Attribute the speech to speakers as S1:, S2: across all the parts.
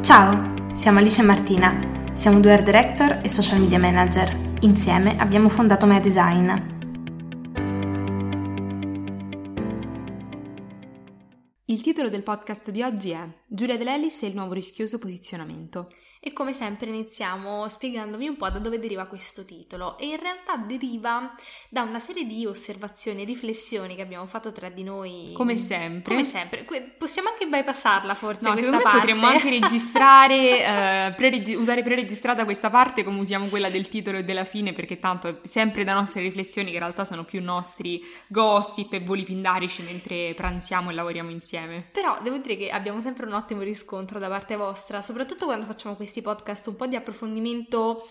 S1: Ciao, siamo Alice e Martina, siamo due art director e social media manager. Insieme abbiamo fondato Mea Design.
S2: Il titolo del podcast di oggi è Giulia Dell'Ellis e il nuovo rischioso posizionamento.
S1: E come sempre iniziamo spiegandovi un po' da dove deriva questo titolo e in realtà deriva da una serie di osservazioni e riflessioni che abbiamo fatto tra di noi.
S2: Come sempre.
S1: Come sempre. Possiamo anche bypassarla forse
S2: no,
S1: questa
S2: parte. potremmo anche registrare, eh, pre-reg- usare preregistrata questa parte come usiamo quella del titolo e della fine perché tanto è sempre da nostre riflessioni che in realtà sono più nostri gossip e voli pindarici mentre pranziamo e lavoriamo insieme.
S1: Però devo dire che abbiamo sempre un ottimo riscontro da parte vostra, soprattutto quando facciamo questi questi podcast un po' di approfondimento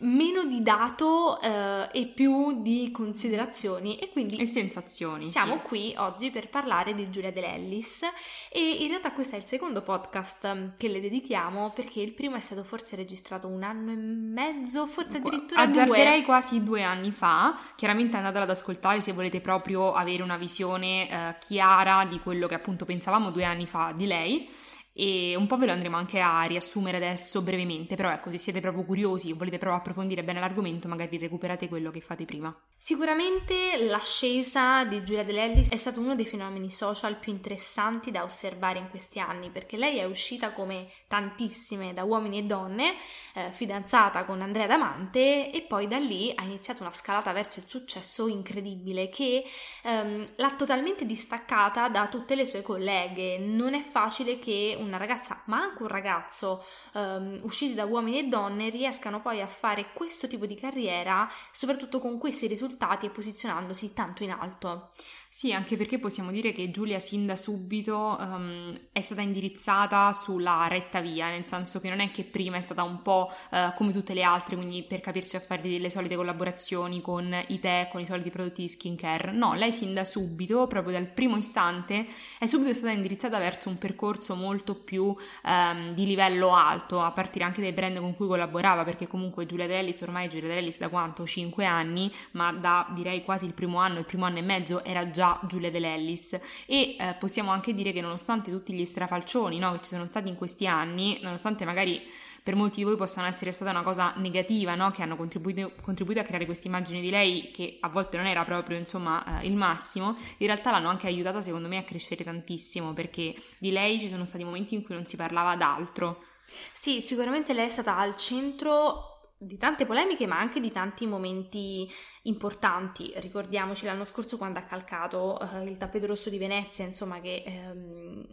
S1: meno di dato eh, e più di considerazioni e quindi
S2: e sensazioni.
S1: Siamo
S2: sì.
S1: qui oggi per parlare di Giulia Dell'Ellis e in realtà questo è il secondo podcast che le dedichiamo perché il primo è stato forse registrato un anno e mezzo, forse addirittura
S2: Azzarderei
S1: due.
S2: quasi due anni fa, chiaramente andatela ad ascoltare se volete proprio avere una visione eh, chiara di quello che appunto pensavamo due anni fa di lei e un po' ve lo andremo anche a riassumere adesso brevemente, però ecco, se siete proprio curiosi o volete proprio approfondire bene l'argomento, magari recuperate quello che fate prima.
S1: Sicuramente l'ascesa di Giulia Dell'Ellis è stato uno dei fenomeni social più interessanti da osservare in questi anni, perché lei è uscita come tantissime da uomini e donne, eh, fidanzata con Andrea Damante e poi da lì ha iniziato una scalata verso il successo incredibile che ehm, l'ha totalmente distaccata da tutte le sue colleghe. Non è facile che una ragazza, ma anche un ragazzo, um, usciti da uomini e donne, riescano poi a fare questo tipo di carriera, soprattutto con questi risultati e posizionandosi tanto in alto.
S2: Sì, anche perché possiamo dire che Giulia sin da subito um, è stata indirizzata sulla retta via, nel senso che non è che prima è stata un po' uh, come tutte le altre, quindi per capirci a fare le solite collaborazioni con i tè, con i soliti prodotti di skincare. No, lei sin da subito, proprio dal primo istante, è subito stata indirizzata verso un percorso molto più um, di livello alto, a partire anche dai brand con cui collaborava, perché comunque Giulia Dellis ormai Giulia Dellis da quanto? 5 anni, ma da direi quasi il primo anno, il primo anno e mezzo era già già Giulia Dell'Ellis e eh, possiamo anche dire che nonostante tutti gli strafalcioni no, che ci sono stati in questi anni, nonostante magari per molti di voi possano essere stata una cosa negativa, no? che hanno contribuito, contribuito, a creare questa immagine di lei che a volte non era proprio insomma eh, il massimo, in realtà l'hanno anche aiutata secondo me a crescere tantissimo perché di lei ci sono stati momenti in cui non si parlava d'altro.
S1: Sì, sicuramente lei è stata al centro di tante polemiche, ma anche di tanti momenti importanti. Ricordiamoci l'anno scorso quando ha calcato uh, il tappeto rosso di Venezia, insomma, che um,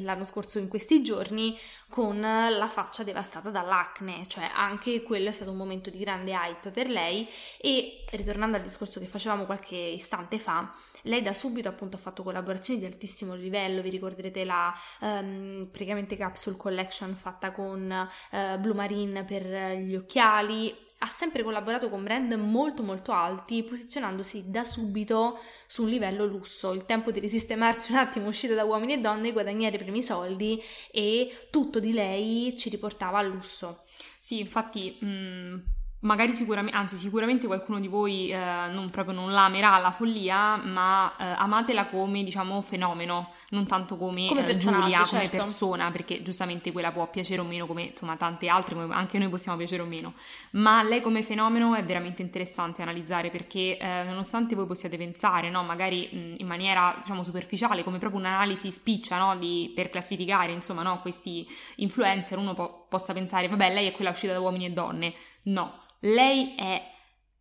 S1: l'anno scorso in questi giorni, con la faccia devastata dall'acne, cioè anche quello è stato un momento di grande hype per lei. E ritornando al discorso che facevamo qualche istante fa, lei da subito appunto ha fatto collaborazioni di altissimo livello, vi ricorderete la um, praticamente capsule collection fatta con uh, Blue Marine per gli occhiali, ha sempre collaborato con brand molto molto alti, posizionandosi da subito su un livello lusso, il tempo di risistemarsi un attimo uscita da uomini e donne, guadagnare i primi soldi e tutto di lei ci riportava al lusso.
S2: Sì, infatti mh, mm, magari sicuramente, anzi sicuramente qualcuno di voi eh, non proprio non la amerà la follia, ma eh, amatela come diciamo fenomeno, non tanto come,
S1: come
S2: eh, Giulia,
S1: certo.
S2: come persona, perché giustamente quella può piacere o meno come insomma tante altre, come anche noi possiamo piacere o meno, ma lei come fenomeno è veramente interessante analizzare perché eh, nonostante voi possiate pensare, no, magari mh, in maniera diciamo superficiale, come proprio un'analisi spiccia, no, di, per classificare insomma no, questi influencer, uno po- possa pensare, vabbè lei è quella uscita da uomini e donne, no lei è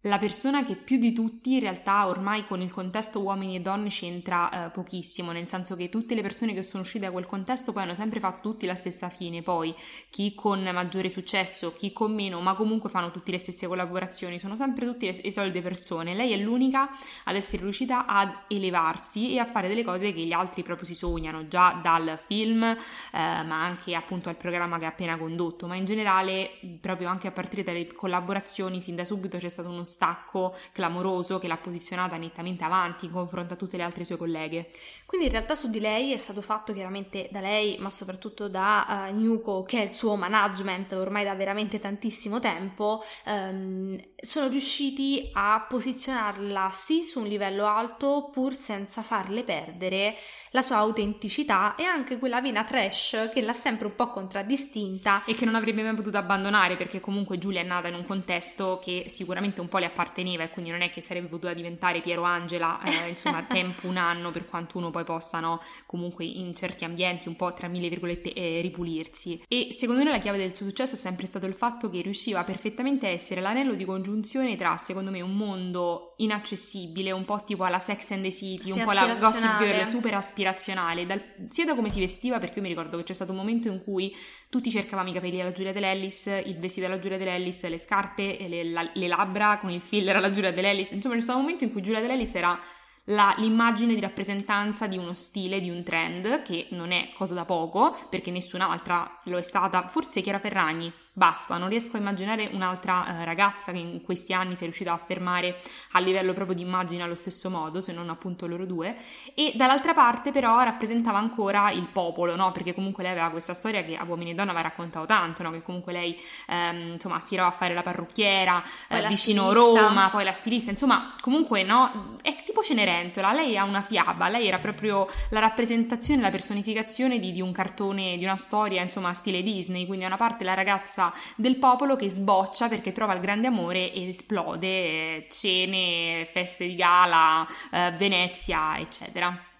S2: la persona che più di tutti in realtà ormai con il contesto uomini e donne c'entra eh, pochissimo, nel senso che tutte le persone che sono uscite da quel contesto poi hanno sempre fatto tutti la stessa fine, poi chi con maggiore successo, chi con meno, ma comunque fanno tutte le stesse collaborazioni, sono sempre tutte le, solite persone. Lei è l'unica ad essere riuscita ad elevarsi e a fare delle cose che gli altri proprio si sognano, già dal film, eh, ma anche appunto al programma che ha appena condotto, ma in generale proprio anche a partire dalle collaborazioni sin da subito c'è stato uno stacco clamoroso che l'ha posizionata nettamente avanti in confronto a tutte le altre sue colleghe.
S1: Quindi in realtà su di lei è stato fatto chiaramente da lei, ma soprattutto da uh, Nuko, che è il suo management ormai da veramente tantissimo tempo, um, sono riusciti a posizionarla sì su un livello alto pur senza farle perdere la sua autenticità e anche quella vena trash che l'ha sempre un po' contraddistinta.
S2: E che non avrebbe mai potuto abbandonare perché comunque Giulia è nata in un contesto che sicuramente un po' le apparteneva e quindi non è che sarebbe potuta diventare Piero Angela, eh, insomma, tempo un anno per quanto uno poi possa, no, comunque in certi ambienti un po' tra mille virgolette eh, ripulirsi. E secondo me la chiave del suo successo è sempre stato il fatto che riusciva perfettamente a essere l'anello di congiunzione tra, secondo me, un mondo inaccessibile, un po' tipo alla Sex and the City, un po' la Gossip Girl super aspirante ispirazionale, dal, sia da come si vestiva, perché io mi ricordo che c'è stato un momento in cui tutti cercavamo i capelli alla Giulia Dell'Ellis, il vestito alla Giulia Dell'Ellis, le scarpe, le, la, le labbra con il filler alla Giulia Dell'Ellis, insomma c'è stato un momento in cui Giulia Dell'Ellis era la, l'immagine di rappresentanza di uno stile, di un trend, che non è cosa da poco, perché nessun'altra lo è stata, forse Chiara Ferragni, basta, non riesco a immaginare un'altra eh, ragazza che in questi anni si è riuscita a affermare a livello proprio di immagine allo stesso modo, se non appunto loro due, e dall'altra parte però rappresentava ancora il popolo, no? Perché comunque lei aveva questa storia che a Uomini e Donna aveva raccontato tanto, no? Che comunque lei ehm, insomma aspirava a fare la parrucchiera eh, vicino stilista. Roma, poi la stilista, insomma comunque no, è tipo Cenerentola, lei ha una fiaba, lei era proprio la rappresentazione, la personificazione di, di un cartone, di una storia, insomma stile Disney, quindi da una parte la ragazza del popolo che sboccia perché trova il grande amore e esplode, eh, cene, feste di gala, eh, Venezia, eccetera.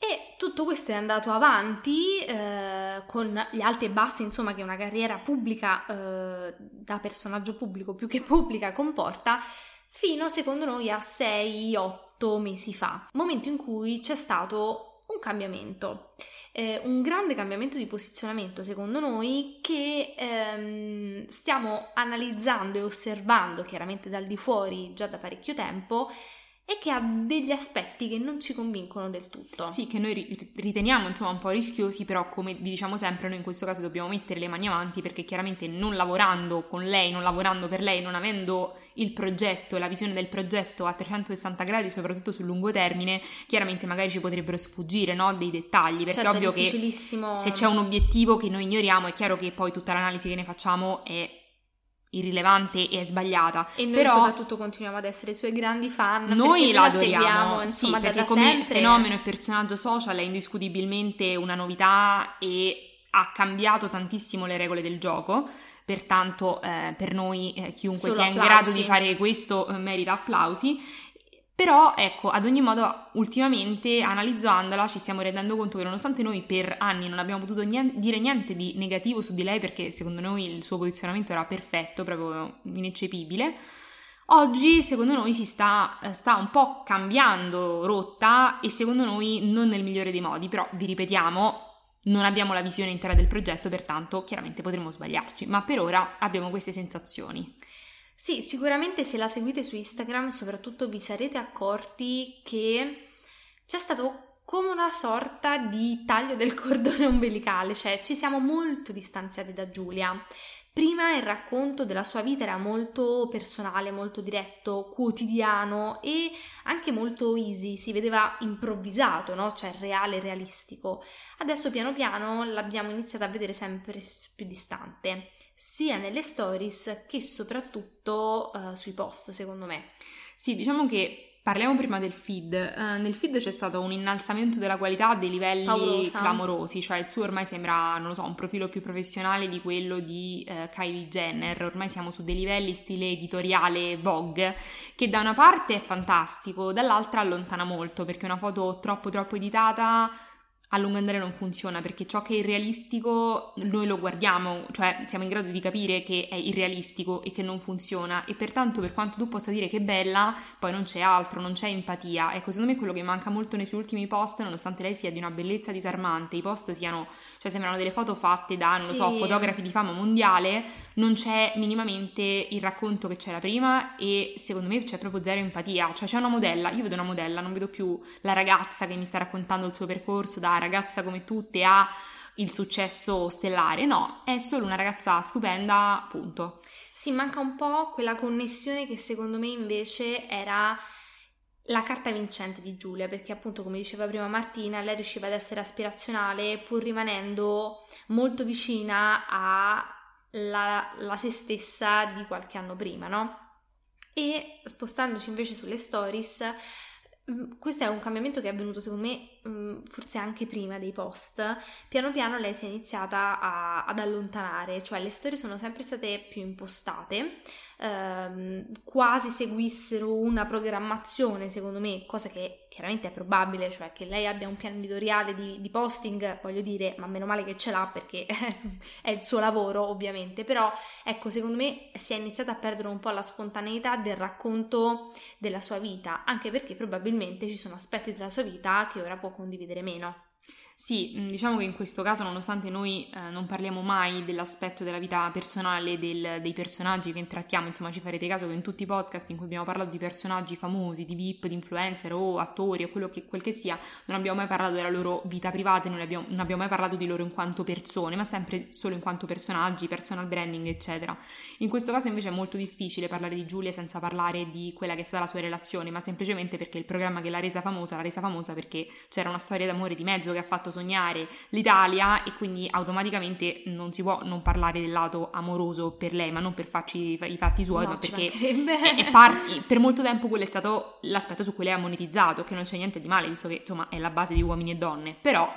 S1: E tutto questo è andato avanti eh, con gli alti e bassi, insomma, che una carriera pubblica eh, da personaggio pubblico più che pubblica comporta, fino secondo noi a 6-8 mesi fa, momento in cui c'è stato un cambiamento eh, un grande cambiamento di posizionamento secondo noi che ehm, stiamo analizzando e osservando chiaramente dal di fuori già da parecchio tempo e che ha degli aspetti che non ci convincono del tutto.
S2: Sì, che noi riteniamo insomma un po' rischiosi, però come vi diciamo sempre, noi in questo caso dobbiamo mettere le mani avanti perché chiaramente non lavorando con lei, non lavorando per lei, non avendo il progetto, la visione del progetto a 360 gradi, soprattutto sul lungo termine, chiaramente magari ci potrebbero sfuggire no? dei dettagli, perché certo, è ovvio che se c'è un obiettivo che noi ignoriamo, è chiaro che poi tutta l'analisi che ne facciamo è irrilevante e sbagliata.
S1: E noi
S2: Però,
S1: soprattutto continuiamo ad essere i suoi grandi fan.
S2: Noi la adoriamo, insomma, sì, perché come sempre. fenomeno e personaggio social è indiscutibilmente una novità e ha cambiato tantissimo le regole del gioco. Pertanto, eh, per noi, eh, chiunque Solo sia applausi. in grado di fare questo eh, merita applausi. Però ecco, ad ogni modo, ultimamente analizzandola ci stiamo rendendo conto che nonostante noi per anni non abbiamo potuto niente, dire niente di negativo su di lei perché secondo noi il suo posizionamento era perfetto, proprio ineccepibile, oggi secondo noi si sta, eh, sta un po' cambiando rotta e secondo noi non nel migliore dei modi, però vi ripetiamo, non abbiamo la visione intera del progetto, pertanto chiaramente potremo sbagliarci, ma per ora abbiamo queste sensazioni.
S1: Sì, sicuramente se la seguite su Instagram soprattutto vi sarete accorti che c'è stato come una sorta di taglio del cordone ombelicale, cioè ci siamo molto distanziati da Giulia. Prima il racconto della sua vita era molto personale, molto diretto, quotidiano e anche molto easy, si vedeva improvvisato, no? cioè reale, realistico. Adesso piano piano l'abbiamo iniziato a vedere sempre più distante sia nelle stories che soprattutto uh, sui post, secondo me.
S2: Sì, diciamo che Parliamo prima del feed. Uh, nel feed c'è stato un innalzamento della qualità a dei livelli Paurosa. clamorosi, cioè il suo ormai sembra, non lo so, un profilo più professionale di quello di uh, Kylie Jenner. Ormai siamo su dei livelli stile editoriale Vogue, che da una parte è fantastico, dall'altra allontana molto, perché una foto troppo troppo editata a lungo andare non funziona perché ciò che è irrealistico noi lo guardiamo, cioè siamo in grado di capire che è irrealistico e che non funziona e pertanto per quanto tu possa dire che è bella, poi non c'è altro, non c'è empatia. Ecco, secondo me quello che manca molto nei suoi ultimi post, nonostante lei sia di una bellezza disarmante, i post siano, cioè sembrano delle foto fatte da, non sì. lo so, fotografi di fama mondiale, non c'è minimamente il racconto che c'era prima e secondo me c'è proprio zero empatia, cioè c'è una modella, io vedo una modella, non vedo più la ragazza che mi sta raccontando il suo percorso da ragazza come tutte ha il successo stellare, no, è solo una ragazza stupenda, punto.
S1: Sì, manca un po' quella connessione che secondo me invece era la carta vincente di Giulia, perché appunto come diceva prima Martina, lei riusciva ad essere aspirazionale pur rimanendo molto vicina alla la se stessa di qualche anno prima, no? E spostandoci invece sulle stories, mm, questo è un cambiamento che è avvenuto secondo me mm, forse anche prima dei post. Piano piano lei si è iniziata a, ad allontanare, cioè le storie sono sempre state più impostate, ehm, quasi seguissero una programmazione, secondo me, cosa che chiaramente è probabile, cioè che lei abbia un piano editoriale di, di posting, voglio dire, ma meno male che ce l'ha perché è il suo lavoro, ovviamente, però ecco, secondo me si è iniziata a perdere un po' la spontaneità del racconto della sua vita, anche perché probabilmente ci sono aspetti della sua vita che ora può condividere meno.
S2: Sì, mm, diciamo che in questo caso, nonostante noi eh, non parliamo mai dell'aspetto della vita personale del, dei personaggi che intrattiamo, insomma ci farete caso che in tutti i podcast in cui abbiamo parlato di personaggi famosi, di VIP, di influencer o attori o quello che, quel che sia, non abbiamo mai parlato della loro vita privata, non abbiamo, non abbiamo mai parlato di loro in quanto persone, ma sempre solo in quanto personaggi, personal branding, eccetera. In questo caso invece è molto difficile parlare di Giulia senza parlare di quella che è stata la sua relazione, ma semplicemente perché il programma che l'ha resa famosa l'ha resa famosa perché c'era una storia d'amore di mezzo che ha fatto fatto sognare l'Italia e quindi automaticamente non si può non parlare del lato amoroso per lei, ma non per farci i fatti suoi, no, ma perché è, è par- per molto tempo quello è stato l'aspetto su cui lei ha monetizzato, che non c'è niente di male, visto che insomma è la base di uomini e donne, però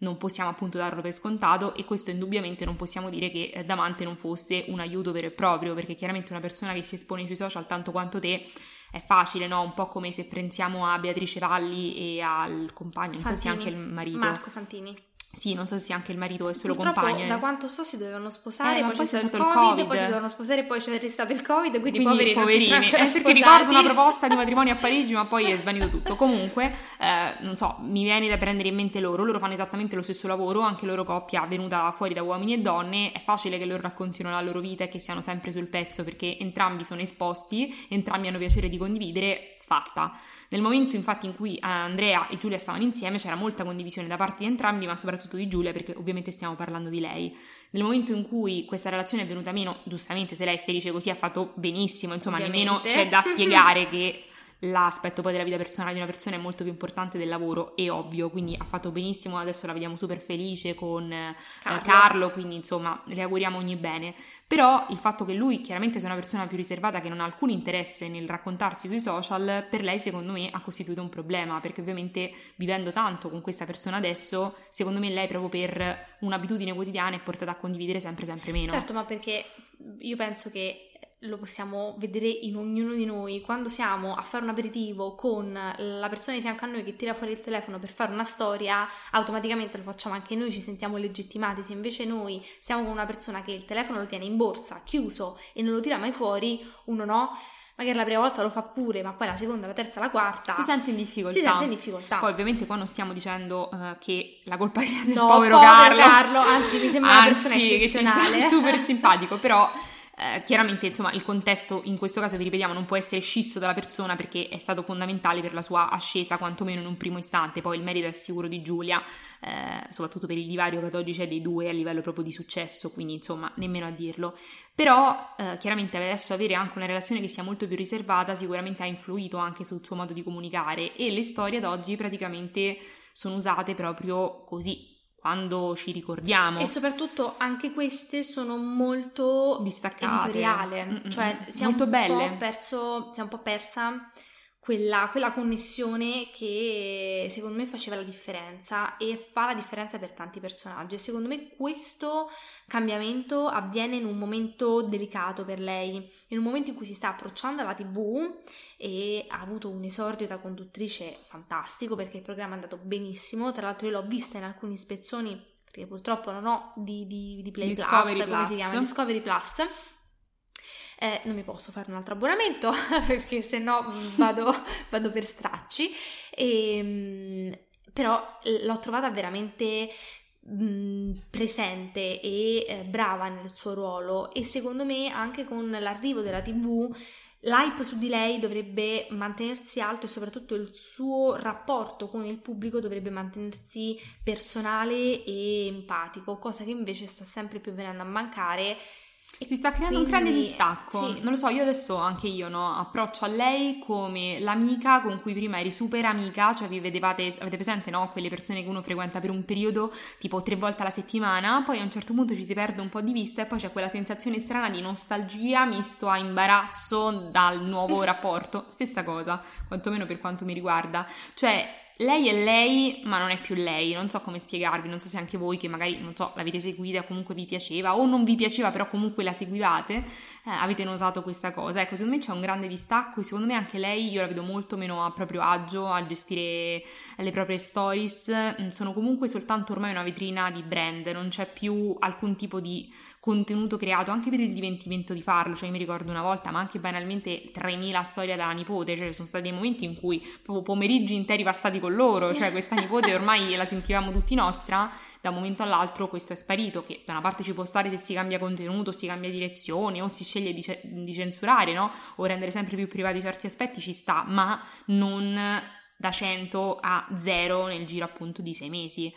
S2: non possiamo appunto darlo per scontato e questo indubbiamente non possiamo dire che eh, Damante non fosse un aiuto vero e proprio, perché chiaramente una persona che si espone sui social tanto quanto te è facile, no? Un po' come se pensiamo a Beatrice Valli e al compagno, non Fantini. so se anche il marito.
S1: Marco Fantini.
S2: Sì, non so se sia anche il marito è solo
S1: Purtroppo,
S2: compagno.
S1: Da quanto so si dovevano sposare, eh, poi, poi c'è stato il COVID, COVID, poi si dovevano sposare, poi c'è stato il Covid, quindi, quindi poveri poverini.
S2: È perché ricordo una proposta di matrimonio a Parigi, ma poi è svanito tutto. Comunque, eh, non so, mi viene da prendere in mente loro, loro fanno esattamente lo stesso lavoro, anche loro coppia venuta fuori da uomini e donne, è facile che loro raccontino la loro vita e che siano sempre sul pezzo perché entrambi sono esposti, entrambi hanno piacere di condividere, fatta. Nel momento infatti in cui Andrea e Giulia stavano insieme c'era molta condivisione da parte di entrambi, ma soprattutto di Giulia perché ovviamente stiamo parlando di lei. Nel momento in cui questa relazione è venuta meno, giustamente se lei è felice così ha fatto benissimo, insomma ovviamente. nemmeno c'è da spiegare che l'aspetto poi della vita personale di una persona è molto più importante del lavoro, è ovvio, quindi ha fatto benissimo, adesso la vediamo super felice con eh, Carlo. Carlo, quindi insomma le auguriamo ogni bene. Però il fatto che lui chiaramente sia una persona più riservata che non ha alcun interesse nel raccontarsi sui social, per lei secondo me ha costituito un problema, perché ovviamente vivendo tanto con questa persona adesso, secondo me lei proprio per un'abitudine quotidiana è portata a condividere sempre sempre meno.
S1: Certo, ma perché io penso che lo possiamo vedere in ognuno di noi quando siamo a fare un aperitivo con la persona di fianco a noi che tira fuori il telefono per fare una storia, automaticamente lo facciamo anche noi, ci sentiamo legittimati. Se invece noi siamo con una persona che il telefono lo tiene in borsa, chiuso e non lo tira mai fuori, uno no. Magari la prima volta lo fa pure, ma poi la seconda, la terza, la quarta
S2: si sente in difficoltà.
S1: Si sente in difficoltà.
S2: Poi, ovviamente, qua non stiamo dicendo uh, che la colpa sia del
S1: no,
S2: povero,
S1: povero
S2: Carlo.
S1: Carlo. Anzi, mi sembra
S2: anzi,
S1: una persona eccezionale.
S2: Che ci super simpatico, però eh, chiaramente, insomma, il contesto in questo caso, vi ripetiamo, non può essere scisso dalla persona perché è stato fondamentale per la sua ascesa, quantomeno in un primo istante. Poi il merito è sicuro di Giulia, eh, soprattutto per il divario che ad oggi c'è dei due a livello proprio di successo, quindi insomma, nemmeno a dirlo. Però, eh, chiaramente, adesso avere anche una relazione che sia molto più riservata sicuramente ha influito anche sul suo modo di comunicare e le storie ad oggi praticamente sono usate proprio così quando ci ricordiamo.
S1: E soprattutto anche queste sono molto
S2: distaccate,
S1: editoriale, Mm-mm. cioè si
S2: molto
S1: un
S2: belle.
S1: Po perso, si è un po' persa quella, quella, connessione che secondo me faceva la differenza e fa la differenza per tanti personaggi. E secondo me questo cambiamento avviene in un momento delicato per lei, in un momento in cui si sta approcciando alla TV e ha avuto un esordio da conduttrice fantastico perché il programma è andato benissimo. Tra l'altro, io l'ho vista in alcuni spezzoni perché purtroppo non ho di, di, di Play
S2: Discovery
S1: Plus,
S2: Plus,
S1: come si chiama? Discovery Plus. Eh, non mi posso fare un altro abbonamento perché se no vado, vado per stracci. E, ehm, però l'ho trovata veramente presente e eh, brava nel suo ruolo e secondo me anche con l'arrivo della tv l'hype su di lei dovrebbe mantenersi alto e soprattutto il suo rapporto con il pubblico dovrebbe mantenersi personale e empatico cosa che invece sta sempre più venendo a mancare
S2: si sta creando Quindi, un grande distacco.
S1: Sì.
S2: Non lo so, io adesso anche io no, approccio a lei come l'amica con cui prima eri super amica, cioè vi vedevate, avete presente no? Quelle persone che uno frequenta per un periodo tipo tre volte alla settimana, poi a un certo punto ci si perde un po' di vista e poi c'è quella sensazione strana di nostalgia misto a imbarazzo dal nuovo rapporto. Stessa cosa, quantomeno per quanto mi riguarda. Cioè lei è lei, ma non è più lei. Non so come spiegarvi, non so se anche voi che magari, non so, l'avete seguita, comunque vi piaceva o non vi piaceva, però comunque la seguivate, eh, avete notato questa cosa. Ecco, secondo me c'è un grande distacco e secondo me anche lei io la vedo molto meno a proprio agio a gestire le proprie stories. Mm, sono comunque soltanto ormai una vetrina di brand, non c'è più alcun tipo di contenuto creato anche per il divertimento di farlo, cioè io mi ricordo una volta, ma anche banalmente 3000 storie dalla nipote, cioè ci sono stati dei momenti in cui proprio pomeriggi interi passati con loro, cioè questa nipote ormai la sentivamo tutti nostra, da un momento all'altro questo è sparito, che da una parte ci può stare se si cambia contenuto, si cambia direzione o si sceglie di, ce- di censurare, no? O rendere sempre più privati certi aspetti, ci sta, ma non da 100 a 0 nel giro appunto di 6 mesi.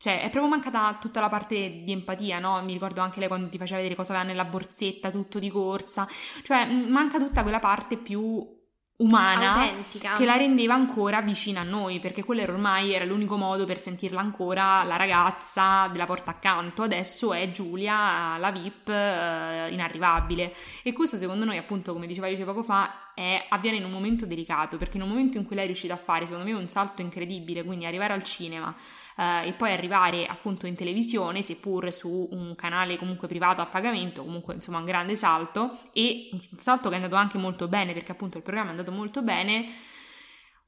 S2: Cioè, è proprio mancata tutta la parte di empatia, no? Mi ricordo anche lei quando ti faceva vedere cosa aveva nella borsetta, tutto di corsa. Cioè, manca tutta quella parte più umana
S1: Autentica.
S2: che la rendeva ancora vicina a noi, perché quello era ormai era l'unico modo per sentirla ancora la ragazza della porta accanto. Adesso è Giulia, la VIP eh, inarrivabile. E questo secondo noi, appunto, come diceva Alice poco fa, è, avviene in un momento delicato, perché in un momento in cui lei è riuscita a fare, secondo me, un salto incredibile, quindi arrivare al cinema eh, e poi arrivare appunto in televisione, seppur su un canale comunque privato a pagamento, comunque insomma un grande salto e un salto che è andato anche molto bene perché appunto il programma è andato molto bene.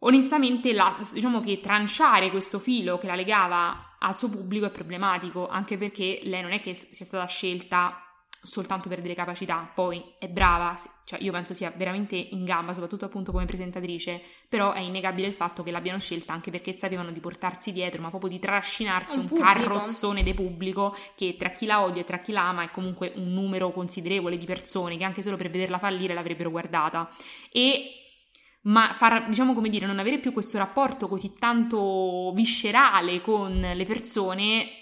S2: Onestamente, la, diciamo che tranciare questo filo che la legava al suo pubblico è problematico, anche perché lei non è che sia stata scelta soltanto per delle capacità, poi è brava, cioè io penso sia veramente in gamba, soprattutto appunto come presentatrice, però è innegabile il fatto che l'abbiano scelta anche perché sapevano di portarsi dietro, ma proprio di trascinarsi un, un carrozzone di pubblico che tra chi la odia e tra chi la ama è comunque un numero considerevole di persone che anche solo per vederla fallire l'avrebbero guardata. E ma far, diciamo come dire, non avere più questo rapporto così tanto viscerale con le persone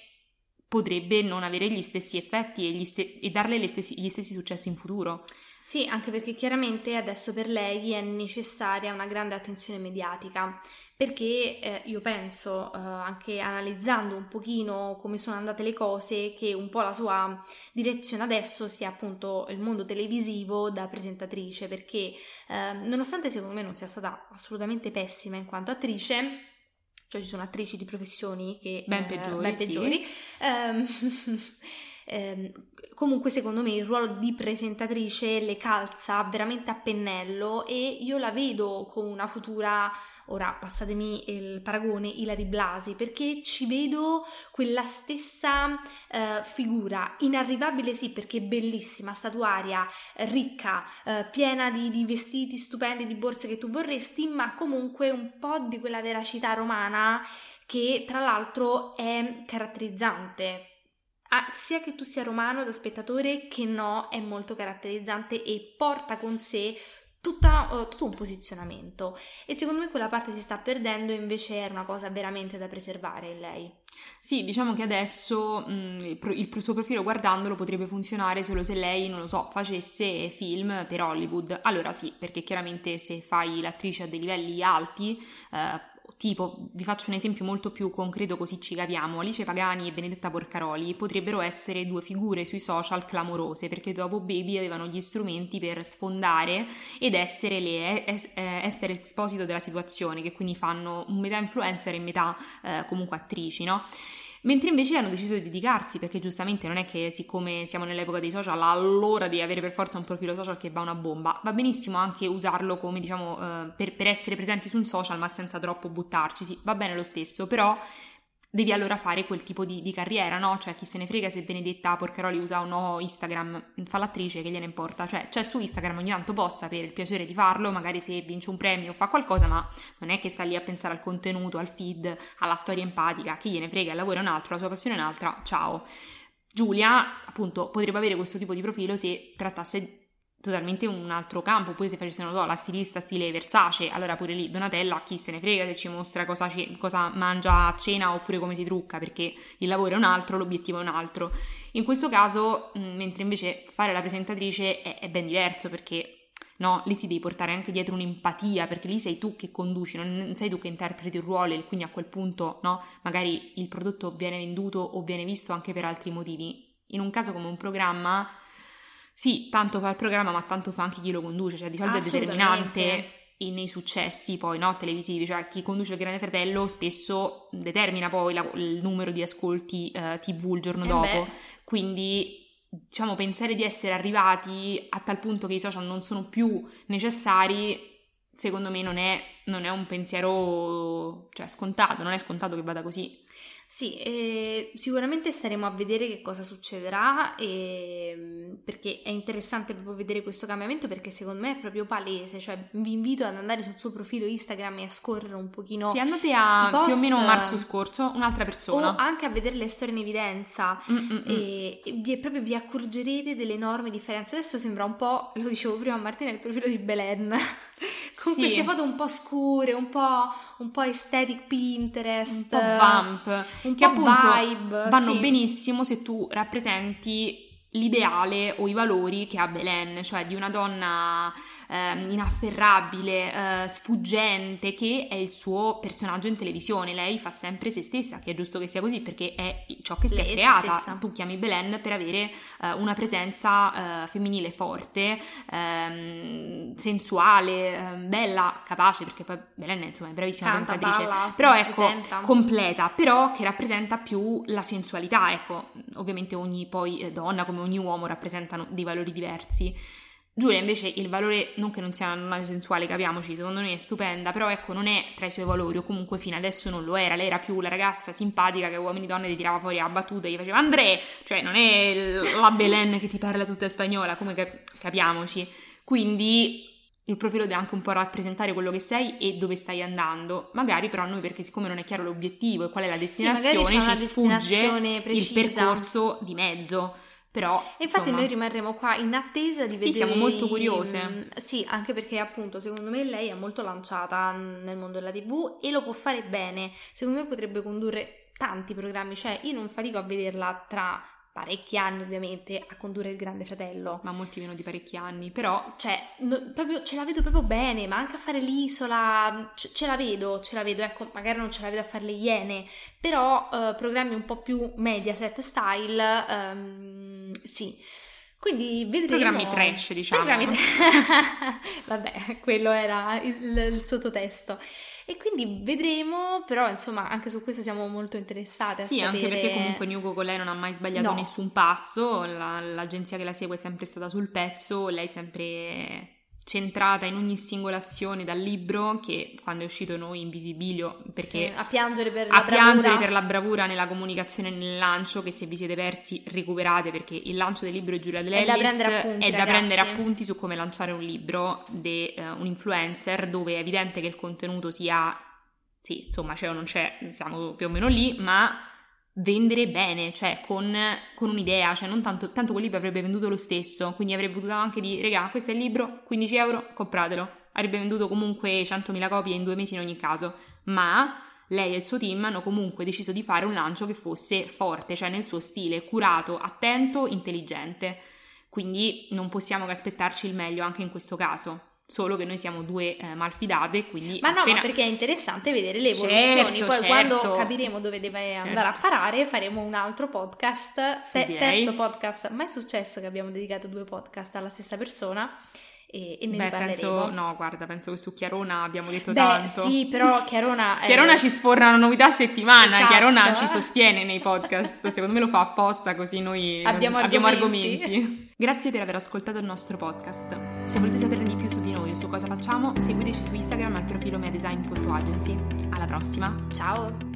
S2: potrebbe non avere gli stessi effetti e, st- e darle stessi, gli stessi successi in futuro.
S1: Sì, anche perché chiaramente adesso per lei è necessaria una grande attenzione mediatica, perché eh, io penso, eh, anche analizzando un pochino come sono andate le cose, che un po' la sua direzione adesso sia appunto il mondo televisivo da presentatrice, perché eh, nonostante secondo me non sia stata assolutamente pessima in quanto attrice, cioè ci sono attrici di professioni che
S2: ben eh, peggiori,
S1: ben peggiori.
S2: Sì.
S1: Um, ehm, comunque secondo me il ruolo di presentatrice le calza veramente a pennello e io la vedo con una futura ora passatemi il paragone, Ilari Blasi, perché ci vedo quella stessa eh, figura, inarrivabile sì perché bellissima, statuaria, ricca, eh, piena di, di vestiti stupendi, di borse che tu vorresti, ma comunque un po' di quella veracità romana che tra l'altro è caratterizzante. Ah, sia che tu sia romano da spettatore che no, è molto caratterizzante e porta con sé tutta, uh, tutto un posizionamento e secondo me quella parte si sta perdendo invece era una cosa veramente da preservare in lei.
S2: Sì, diciamo che adesso mh, mm, il, il, suo profilo guardandolo potrebbe funzionare solo se lei, non lo so, facesse film per Hollywood. Allora sì, perché chiaramente se fai l'attrice a dei livelli alti, eh, Tipo, vi faccio un esempio molto più concreto così ci capiamo, Alice Pagani e Benedetta Porcaroli potrebbero essere due figure sui social clamorose perché dopo Baby avevano gli strumenti per sfondare ed essere, le, eh, essere esposito della situazione, che quindi fanno metà influencer e metà eh, comunque attrici, no? Mentre invece hanno deciso di dedicarsi, perché giustamente non è che siccome siamo nell'epoca dei social, allora devi avere per forza un profilo social che va una bomba. Va benissimo anche usarlo come, diciamo, eh, per, per essere presenti su un social, ma senza troppo buttarci. Sì, va bene lo stesso, però devi allora fare quel tipo di, di, carriera, no? Cioè, chi se ne frega se Benedetta Porcaroli usa o no Instagram, fa l'attrice, che gliene importa? Cioè, c'è su Instagram ogni tanto posta per il piacere di farlo, magari se vince un premio o fa qualcosa, ma non è che sta lì a pensare al contenuto, al feed, alla storia empatica, chi gliene frega, il lavoro è un altro, la sua passione è un'altra, ciao. Giulia, appunto, potrebbe avere questo tipo di profilo se trattasse totalmente un altro campo. Poi se facessero no, la stilista stile Versace, allora pure lì Donatella chi se ne frega se ci mostra cosa, ce- cosa, mangia a cena oppure come si trucca, perché il lavoro è un altro, l'obiettivo è un altro. In questo caso, mh, mentre invece fare la presentatrice è, è ben diverso perché no? Lì ti devi portare anche dietro un'empatia, perché lì sei tu che conduci, non sei tu che interpreti un ruolo e quindi a quel punto, no? Magari il prodotto viene venduto o viene visto anche per altri motivi. In un caso come un programma, sì, tanto fa il programma, ma tanto fa anche chi lo conduce, cioè di solito è determinante nei successi poi no, televisivi, cioè chi conduce il Grande Fratello spesso determina poi la, il numero di ascolti uh, TV il giorno eh dopo, beh. quindi diciamo, pensare di essere arrivati a tal punto che i social non sono più necessari, secondo me non è, non è un pensiero cioè, scontato, non è scontato che vada così.
S1: Sì, eh, sicuramente staremo a vedere che cosa succederà eh, perché è interessante proprio vedere questo cambiamento perché secondo me è proprio palese, cioè vi invito ad andare sul suo profilo Instagram e a scorrere un pochino.
S2: Sì, andate a più o meno marzo scorso, un'altra persona.
S1: O anche a vedere le storie in evidenza e, e, vi, proprio vi accorgerete delle enormi differenze. Adesso sembra un po', lo dicevo prima a Martina, il profilo di Belen. con sì. queste foto un po' scure, un po', un po' aesthetic Pinterest,
S2: un po' vamp, un che po' appunto vibe, vanno sì. benissimo se tu rappresenti l'ideale o i valori che ha Belen, cioè di una donna eh, inafferrabile, eh, sfuggente, che è il suo personaggio in televisione. Lei fa sempre se stessa, che è giusto che sia così perché è ciò che si Lei è creata. Tu chiami Belen per avere eh, una presenza eh, femminile forte, ehm, sensuale, ehm, bella, capace, perché poi Belen insomma, è bravissima
S1: Canta, cantatrice,
S2: balla, però ecco, presenta. completa, però che rappresenta più la sensualità. Ecco, ovviamente ogni poi eh, donna come ogni uomo rappresentano dei valori diversi. Giulia invece il valore, non che non sia una sensuale, capiamoci, secondo noi è stupenda, però ecco non è tra i suoi valori o comunque fino adesso non lo era, lei era più la ragazza simpatica che uomini e donne ti tirava fuori a battuta e gli faceva André, cioè non è la Belen che ti parla tutta spagnola, come capiamoci. Quindi il profilo deve anche un po' rappresentare quello che sei e dove stai andando. Magari però a noi, perché siccome non è chiaro l'obiettivo e qual è la destinazione, sì, ci sfugge il percorso di mezzo. Però,
S1: e infatti
S2: insomma,
S1: noi rimarremo qua in attesa di vedere.
S2: Sì, siamo molto curiose.
S1: Sì, anche perché appunto secondo me lei è molto lanciata nel mondo della TV e lo può fare bene. Secondo me potrebbe condurre tanti programmi, cioè io non fatico a vederla tra parecchi anni ovviamente a condurre il Grande Fratello.
S2: Ma molti meno di parecchi anni, però...
S1: Cioè, no, proprio, ce la vedo proprio bene, ma anche a fare l'isola, ce, ce, la vedo, ce la vedo, ecco, magari non ce la vedo a fare le Iene, però uh, programmi un po' più Mediaset style, um, sì. Quindi vedremo...
S2: Programmi trash, diciamo.
S1: Programmi trash. Vabbè, quello era il, il sottotesto. E quindi vedremo, però insomma anche su questo siamo molto interessate.
S2: sì,
S1: sapere...
S2: anche perché comunque Nugo con lei non ha mai sbagliato no. nessun passo, la, l'agenzia che la segue è sempre stata sul pezzo, lei sempre centrata in ogni singola azione dal libro che quando è uscito noi in visibilio perché sì,
S1: a piangere per
S2: la a bravura. piangere per la bravura nella comunicazione e nel lancio che se vi siete persi recuperate perché il lancio del libro di Giulia Dell'Ellis è da prendere appunti, è da prendere appunti su come lanciare un libro di uh, un influencer dove è evidente che il contenuto sia sì insomma c'è o non c'è siamo più o meno lì ma vendere bene, cioè con, con un'idea, cioè non tanto, tanto quel libro avrebbe venduto lo stesso, quindi avrebbe potuto anche dire, regà, questo è il libro, 15 euro, compratelo. Avrebbe venduto comunque 100.000 copie in due mesi in ogni caso, ma lei e il suo team hanno comunque deciso di fare un lancio che fosse forte, cioè nel suo stile, curato, attento, intelligente. Quindi non possiamo che aspettarci il meglio anche in questo caso solo che noi siamo due eh, malfidate, quindi...
S1: Ma no,
S2: appena...
S1: ma perché è interessante vedere le evoluzioni, certo, poi certo. quando capiremo dove deve certo. andare a parare faremo un altro podcast, sì, te- terzo podcast, mai successo che abbiamo dedicato due podcast alla stessa persona e, e ne
S2: Beh,
S1: penso,
S2: no, guarda, penso che su Chiarona abbiamo detto
S1: Beh,
S2: tanto.
S1: Sì, però Chiarona...
S2: Chiarona è... ci sforna una novità a settimana, esatto. Chiarona ci sostiene nei podcast, secondo me lo fa apposta così noi abbiamo, abbiamo argomenti. argomenti. Grazie per aver ascoltato il nostro podcast. Se volete sapere di più su di noi o su cosa facciamo, seguiteci su Instagram al profilo meadesign.agency. Alla prossima,
S1: ciao!